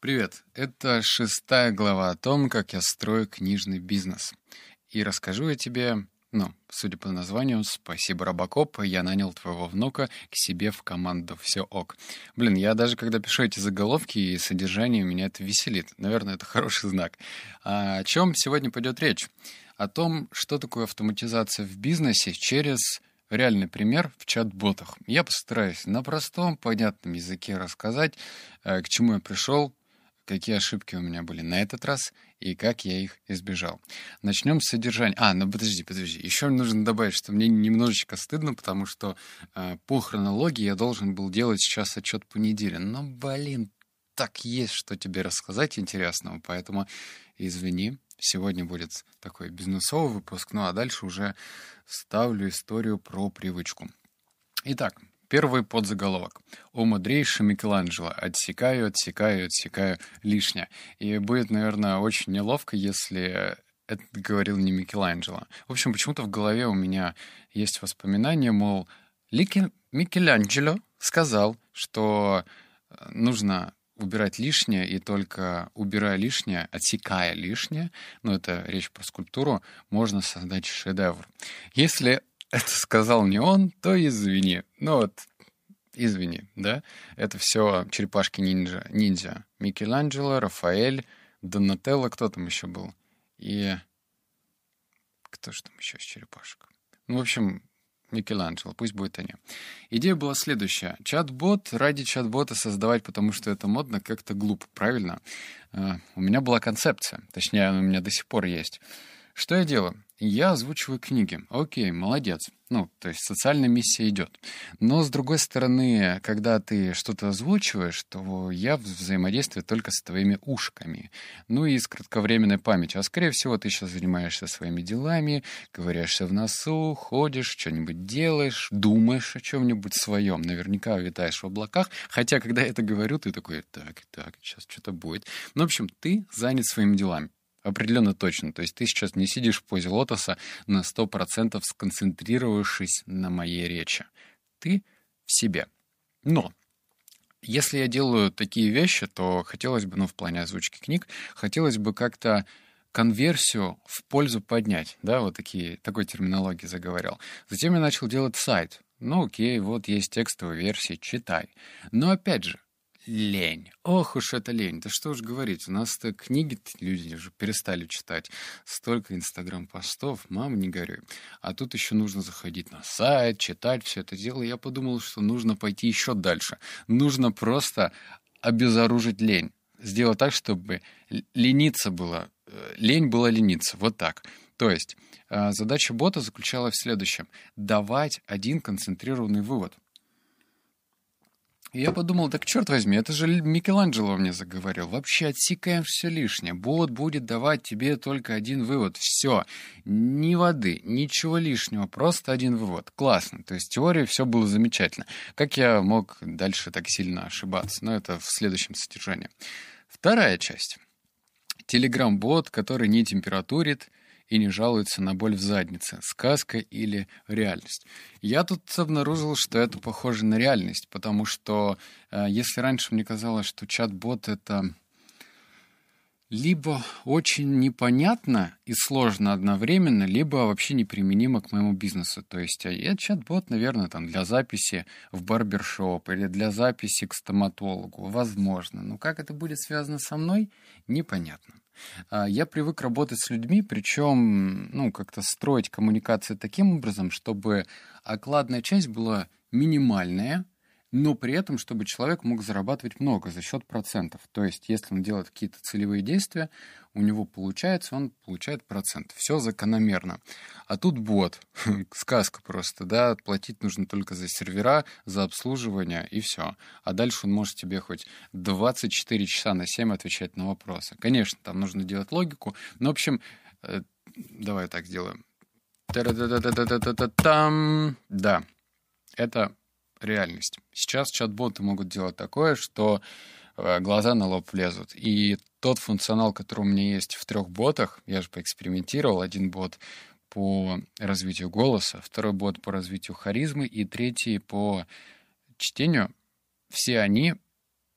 Привет! Это шестая глава о том, как я строю книжный бизнес. И расскажу я тебе, ну, судя по названию, спасибо, Робокоп, я нанял твоего внука к себе в команду. Все ок. Блин, я даже когда пишу эти заголовки и содержание, меня это веселит. Наверное, это хороший знак. А о чем сегодня пойдет речь? О том, что такое автоматизация в бизнесе через реальный пример в чат-ботах. Я постараюсь на простом, понятном языке рассказать, э, к чему я пришел, какие ошибки у меня были на этот раз и как я их избежал. Начнем с содержания. А, ну подожди, подожди. Еще нужно добавить, что мне немножечко стыдно, потому что э, по хронологии я должен был делать сейчас отчет по неделе. Но, блин, так есть, что тебе рассказать интересного, поэтому извини. Сегодня будет такой бизнесовый выпуск, ну а дальше уже ставлю историю про привычку. Итак, Первый подзаголовок. «О мудрейший Микеланджело. Отсекаю, отсекаю, отсекаю лишнее». И будет, наверное, очень неловко, если это говорил не Микеланджело. В общем, почему-то в голове у меня есть воспоминания, мол, Лики... Микеланджело сказал, что э, нужно убирать лишнее, и только убирая лишнее, отсекая лишнее, ну, это речь про скульптуру, можно создать шедевр. Если это сказал не он, то извини. Ну вот, извини, да? Это все черепашки ниндзя. Микеланджело, Рафаэль, Донателло, кто там еще был? И кто же там еще из черепашек? Ну, в общем, Микеланджело, пусть будет они. Идея была следующая. Чат-бот ради чат-бота создавать, потому что это модно, как-то глупо, правильно? Uh, у меня была концепция, точнее, она у меня до сих пор есть. Что я делаю? Я озвучиваю книги. Окей, молодец. Ну, то есть социальная миссия идет. Но, с другой стороны, когда ты что-то озвучиваешь, то я взаимодействую только с твоими ушками. Ну и с кратковременной памятью. А, скорее всего, ты сейчас занимаешься своими делами, ковыряешься в носу, ходишь, что-нибудь делаешь, думаешь о чем-нибудь своем. Наверняка витаешь в облаках. Хотя, когда я это говорю, ты такой, так, так, сейчас что-то будет. Ну, в общем, ты занят своими делами. Определенно точно. То есть ты сейчас не сидишь в позе лотоса на 100% сконцентрировавшись на моей речи. Ты в себе. Но если я делаю такие вещи, то хотелось бы, ну, в плане озвучки книг, хотелось бы как-то конверсию в пользу поднять, да, вот такие, такой терминологии заговорил. Затем я начал делать сайт. Ну, окей, вот есть текстовая версия, читай. Но опять же, лень. Ох уж это лень. Да что уж говорить, у нас-то книги люди уже перестали читать. Столько инстаграм-постов, мам, не горюй. А тут еще нужно заходить на сайт, читать все это дело. Я подумал, что нужно пойти еще дальше. Нужно просто обезоружить лень. Сделать так, чтобы лениться было. Э, лень была лениться. Вот так. То есть э, задача бота заключалась в следующем. Давать один концентрированный вывод — я подумал, так черт возьми, это же Микеланджело мне заговорил. Вообще отсекаем все лишнее. Бот будет давать тебе только один вывод. Все. Ни воды, ничего лишнего, просто один вывод. Классно. То есть теория все было замечательно. Как я мог дальше так сильно ошибаться? Но это в следующем содержании. Вторая часть. Телеграм-бот, который не температурит, и не жалуется на боль в заднице. Сказка или реальность. Я тут обнаружил, что это похоже на реальность, потому что э, если раньше мне казалось, что чат-бот — это либо очень непонятно и сложно одновременно, либо вообще неприменимо к моему бизнесу. То есть а я чат-бот, наверное, там для записи в барбершоп или для записи к стоматологу. Возможно. Но как это будет связано со мной, непонятно. А, я привык работать с людьми, причем, ну, как-то строить коммуникации таким образом, чтобы окладная часть была минимальная, но при этом, чтобы человек мог зарабатывать много за счет процентов. То есть, если он делает какие-то целевые действия, у него получается, он получает процент. Все закономерно. А тут бот. Сказка просто, да, платить нужно только за сервера, за обслуживание и все. А дальше он может тебе хоть 24 часа на 7 отвечать на вопросы. Конечно, там нужно делать логику, но, в общем, э, давай так сделаем. Да, это реальность. Сейчас чат-боты могут делать такое, что э, глаза на лоб влезут. И тот функционал, который у меня есть в трех ботах, я же поэкспериментировал, один бот по развитию голоса, второй бот по развитию харизмы и третий по чтению, все они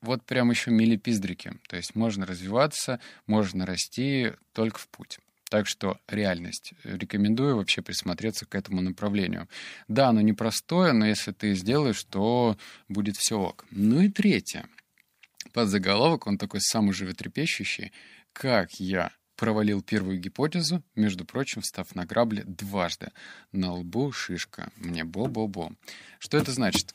вот прям еще милипиздрики. То есть можно развиваться, можно расти только в путь. Так что реальность. Рекомендую вообще присмотреться к этому направлению. Да, оно непростое, но если ты сделаешь, то будет все ок. Ну и третье. Под заголовок, он такой самый животрепещущий. Как я провалил первую гипотезу, между прочим, встав на грабли дважды. На лбу шишка. Мне бо-бо-бо. Что это значит?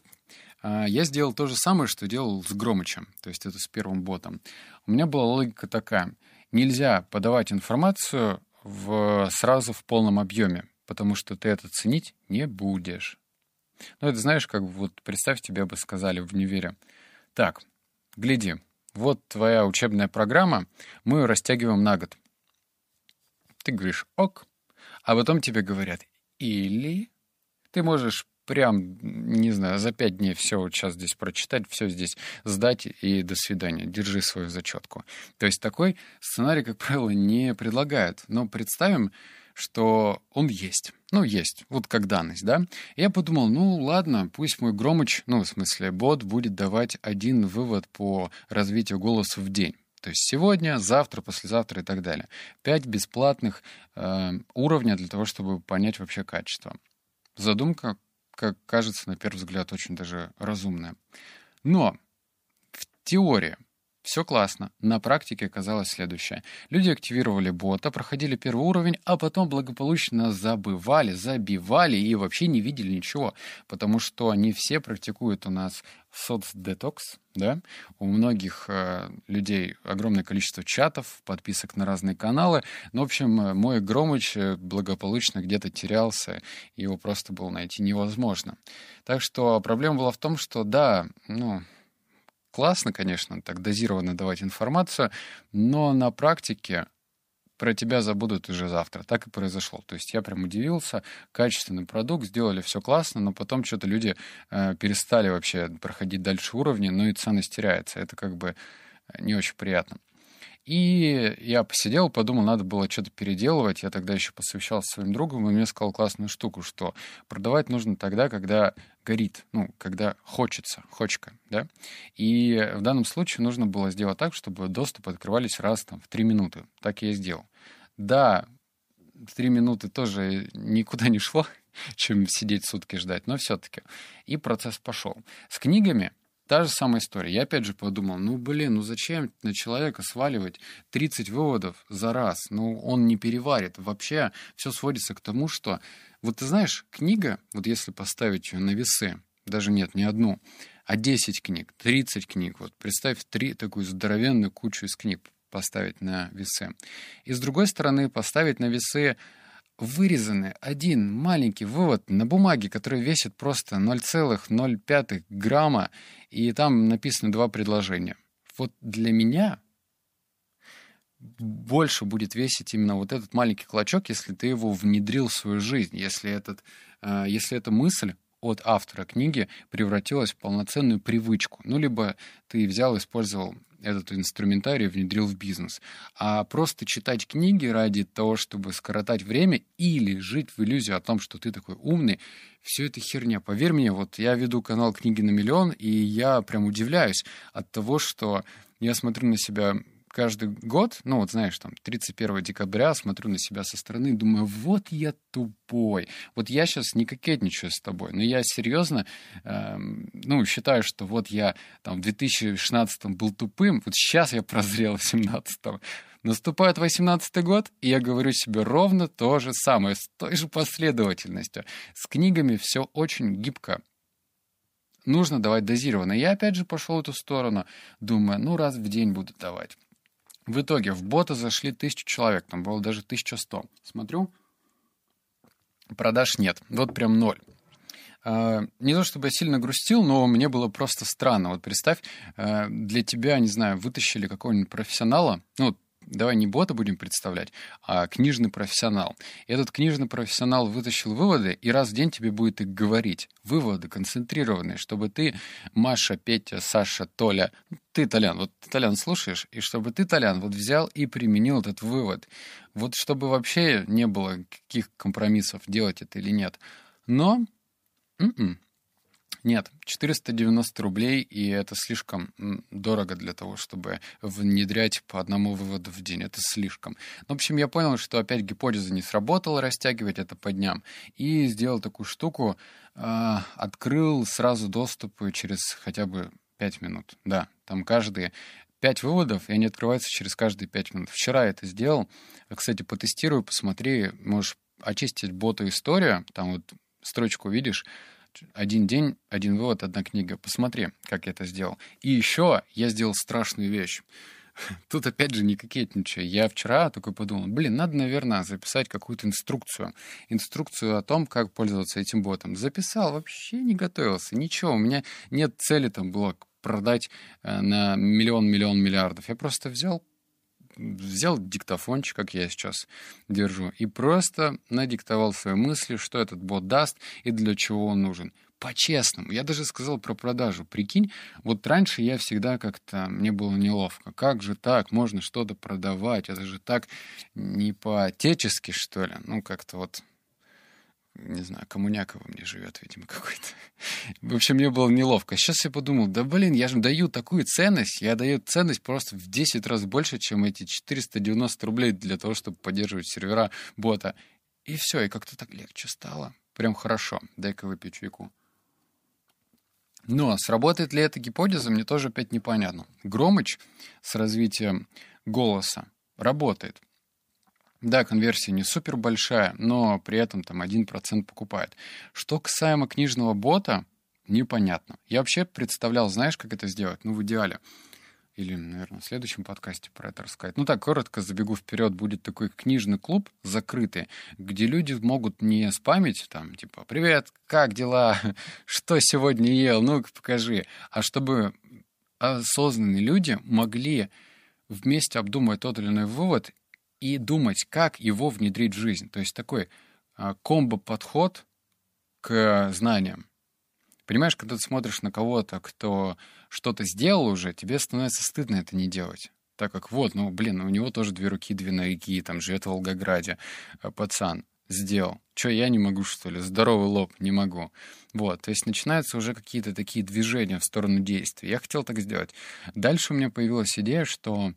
А, я сделал то же самое, что делал с Громычем, то есть это с первым ботом. У меня была логика такая. Нельзя подавать информацию в, сразу в полном объеме, потому что ты это ценить не будешь. Ну, это знаешь, как вот представь, тебе бы сказали в универе. Так, гляди, вот твоя учебная программа, мы ее растягиваем на год. Ты говоришь «ок», а потом тебе говорят «или...» Ты можешь прям, не знаю, за пять дней все вот сейчас здесь прочитать, все здесь сдать и до свидания, держи свою зачетку. То есть такой сценарий, как правило, не предлагают. Но представим, что он есть. Ну, есть, вот как данность, да. Я подумал, ну, ладно, пусть мой Громыч, ну, в смысле, бот будет давать один вывод по развитию голоса в день. То есть сегодня, завтра, послезавтра и так далее. Пять бесплатных э, уровня для того, чтобы понять вообще качество. Задумка как кажется, на первый взгляд, очень даже разумная. Но в теории все классно. На практике оказалось следующее. Люди активировали бота, проходили первый уровень, а потом благополучно забывали, забивали и вообще не видели ничего. Потому что они все практикуют у нас соцдетокс, да? У многих э, людей огромное количество чатов, подписок на разные каналы. Ну, в общем, э, мой Громыч э, благополучно где-то терялся, его просто было найти невозможно. Так что проблема была в том, что да, ну, классно, конечно, так дозированно давать информацию, но на практике про тебя забудут уже завтра. Так и произошло. То есть я прям удивился, качественный продукт, сделали все классно, но потом что-то люди э, перестали вообще проходить дальше уровни, ну и ценность теряется. Это как бы не очень приятно. И я посидел, подумал, надо было что-то переделывать. Я тогда еще посовещался с своим другом, и мне сказал классную штуку, что продавать нужно тогда, когда горит, ну, когда хочется, хочка, да. И в данном случае нужно было сделать так, чтобы доступы открывались раз там в три минуты. Так я и сделал. Да, три минуты тоже никуда не шло, чем сидеть сутки ждать, но все-таки. И процесс пошел. С книгами Та же самая история. Я опять же подумал, ну блин, ну зачем на человека сваливать 30 выводов за раз? Ну он не переварит. Вообще все сводится к тому, что... Вот ты знаешь, книга, вот если поставить ее на весы, даже нет, не одну, а 10 книг, 30 книг, вот представь три такую здоровенную кучу из книг поставить на весы. И с другой стороны поставить на весы вырезаны один маленький вывод на бумаге, который весит просто 0,05 грамма, и там написаны два предложения. Вот для меня больше будет весить именно вот этот маленький клочок, если ты его внедрил в свою жизнь, если, этот, э, если эта мысль от автора книги превратилась в полноценную привычку. Ну, либо ты взял использовал этот инструментарий внедрил в бизнес. А просто читать книги ради того, чтобы скоротать время или жить в иллюзию о том, что ты такой умный, все это херня. Поверь мне, вот я веду канал «Книги на миллион», и я прям удивляюсь от того, что я смотрю на себя каждый год, ну вот знаешь, там 31 декабря смотрю на себя со стороны думаю, вот я тупой. Вот я сейчас не кокетничаю с тобой, но я серьезно, э, ну, считаю, что вот я там в 2016 был тупым, вот сейчас я прозрел в 17 -м. Наступает 18 год, и я говорю себе ровно то же самое, с той же последовательностью. С книгами все очень гибко нужно давать дозированно. Я опять же пошел в эту сторону, думаю, ну раз в день буду давать. В итоге в бота зашли тысячу человек, там было даже 1100. Смотрю, продаж нет, вот прям ноль. А, не то чтобы я сильно грустил, но мне было просто странно. Вот представь, а, для тебя, не знаю, вытащили какого-нибудь профессионала, ну, давай не бота будем представлять, а книжный профессионал. Этот книжный профессионал вытащил выводы, и раз в день тебе будет их говорить. Выводы концентрированные, чтобы ты, Маша, Петя, Саша, Толя, ты, Толян, вот ты, Толян, слушаешь, и чтобы ты, Толян, вот взял и применил этот вывод. Вот чтобы вообще не было каких компромиссов, делать это или нет. Но м-м, Нет, 490 рублей, и это слишком дорого для того, чтобы внедрять по одному выводу в день. Это слишком. В общем, я понял, что опять гипотеза не сработала, растягивать это по дням. И сделал такую штуку, э, открыл сразу доступы через хотя бы 5 минут. Да, там каждые пять выводов, и они открываются через каждые пять минут. Вчера это сделал. Кстати, потестирую, посмотри, можешь очистить бота история, там вот строчку видишь, один день, один вывод, одна книга. Посмотри, как я это сделал. И еще я сделал страшную вещь. Тут опять же не кокетничаю. Я вчера такой подумал, блин, надо, наверное, записать какую-то инструкцию. Инструкцию о том, как пользоваться этим ботом. Записал, вообще не готовился, ничего. У меня нет цели там было продать э, на миллион-миллион миллиардов. Я просто взял, взял диктофончик, как я сейчас держу, и просто надиктовал свои мысли, что этот бот даст и для чего он нужен. По-честному. Я даже сказал про продажу. Прикинь, вот раньше я всегда как-то, мне было неловко. Как же так? Можно что-то продавать? Это же так не по-отечески, что ли? Ну, как-то вот не знаю, коммуняка во мне живет, видимо, какой-то. В общем, мне было неловко. Сейчас я подумал, да блин, я же даю такую ценность, я даю ценность просто в 10 раз больше, чем эти 490 рублей для того, чтобы поддерживать сервера бота. И все, и как-то так легче стало. Прям хорошо. Дай-ка выпью чайку. Но сработает ли эта гипотеза, мне тоже опять непонятно. Громыч с развитием голоса работает. Да, конверсия не супер большая, но при этом там 1% покупает. Что касаемо книжного бота, непонятно. Я вообще представлял, знаешь, как это сделать? Ну, в идеале. Или, наверное, в следующем подкасте про это рассказать. Ну так, коротко забегу вперед. Будет такой книжный клуб закрытый, где люди могут не спамить, там, типа, «Привет, как дела? Что сегодня ел? Ну-ка, покажи». А чтобы осознанные люди могли вместе обдумывать тот или иной вывод и думать, как его внедрить в жизнь. То есть такой а, комбо-подход к знаниям. Понимаешь, когда ты смотришь на кого-то, кто что-то сделал уже, тебе становится стыдно это не делать. Так как вот, ну, блин, у него тоже две руки, две ноги, там, живет в Волгограде, а, пацан, сделал. Че, я не могу, что ли? Здоровый лоб, не могу. Вот, то есть начинаются уже какие-то такие движения в сторону действий. Я хотел так сделать. Дальше у меня появилась идея, что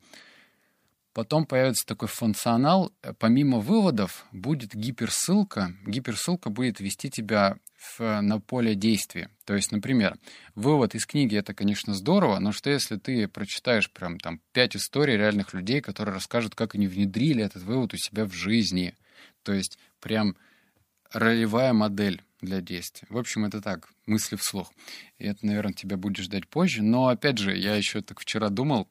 Потом появится такой функционал, э, помимо выводов будет гиперссылка. Гиперссылка будет вести тебя в, на поле действия. То есть, например, вывод из книги это, конечно, здорово, но что если ты прочитаешь прям там пять историй реальных людей, которые расскажут, как они внедрили этот вывод у себя в жизни. То есть прям ролевая модель для действия. В общем, это так, мысли вслух. И это, наверное, тебя будет ждать позже. Но, опять же, я еще так вчера думал,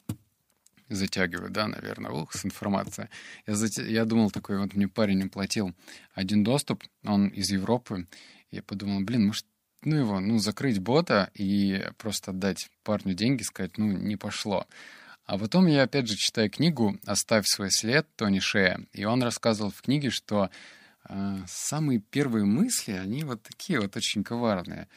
затягиваю, да, наверное, ух, с информацией. Я, зат... я думал такой, вот мне парень оплатил один доступ, он из Европы. Я подумал, блин, может, ну его, ну, закрыть бота и просто отдать парню деньги, сказать, ну, не пошло. А потом я опять же читаю книгу «Оставь свой след» Тони Шея, и он рассказывал в книге, что э, самые первые мысли, они вот такие вот очень коварные.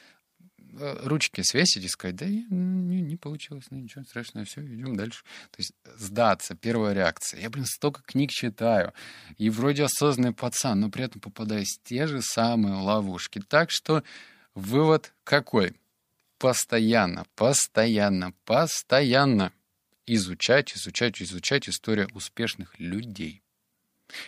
Э, ручки свесить и сказать, да не, не получилось, ну ничего страшного, все, идем дальше. То есть сдаться, первая реакция. Я, блин, столько книг читаю, и вроде осознанный пацан, но при этом попадаюсь в те же самые ловушки. Так что вывод какой? Постоянно, постоянно, постоянно изучать, изучать, изучать историю успешных людей.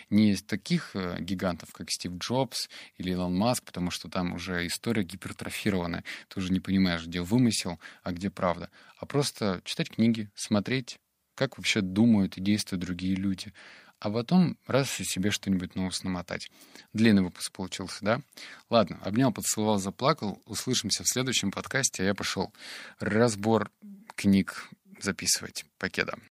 Не из таких э, гигантов, как Стив Джобс или Илон Маск, потому что там уже история гипертрофированная. Ты уже не понимаешь, где вымысел, а где правда. А просто читать книги, смотреть, как вообще думают и действуют другие люди. А потом раз и себе что-нибудь новое намотать. Длинный выпуск получился, да? Ладно, обнял, поцеловал, заплакал. Услышимся в следующем подкасте, а я пошел разбор книг записывать. Покеда.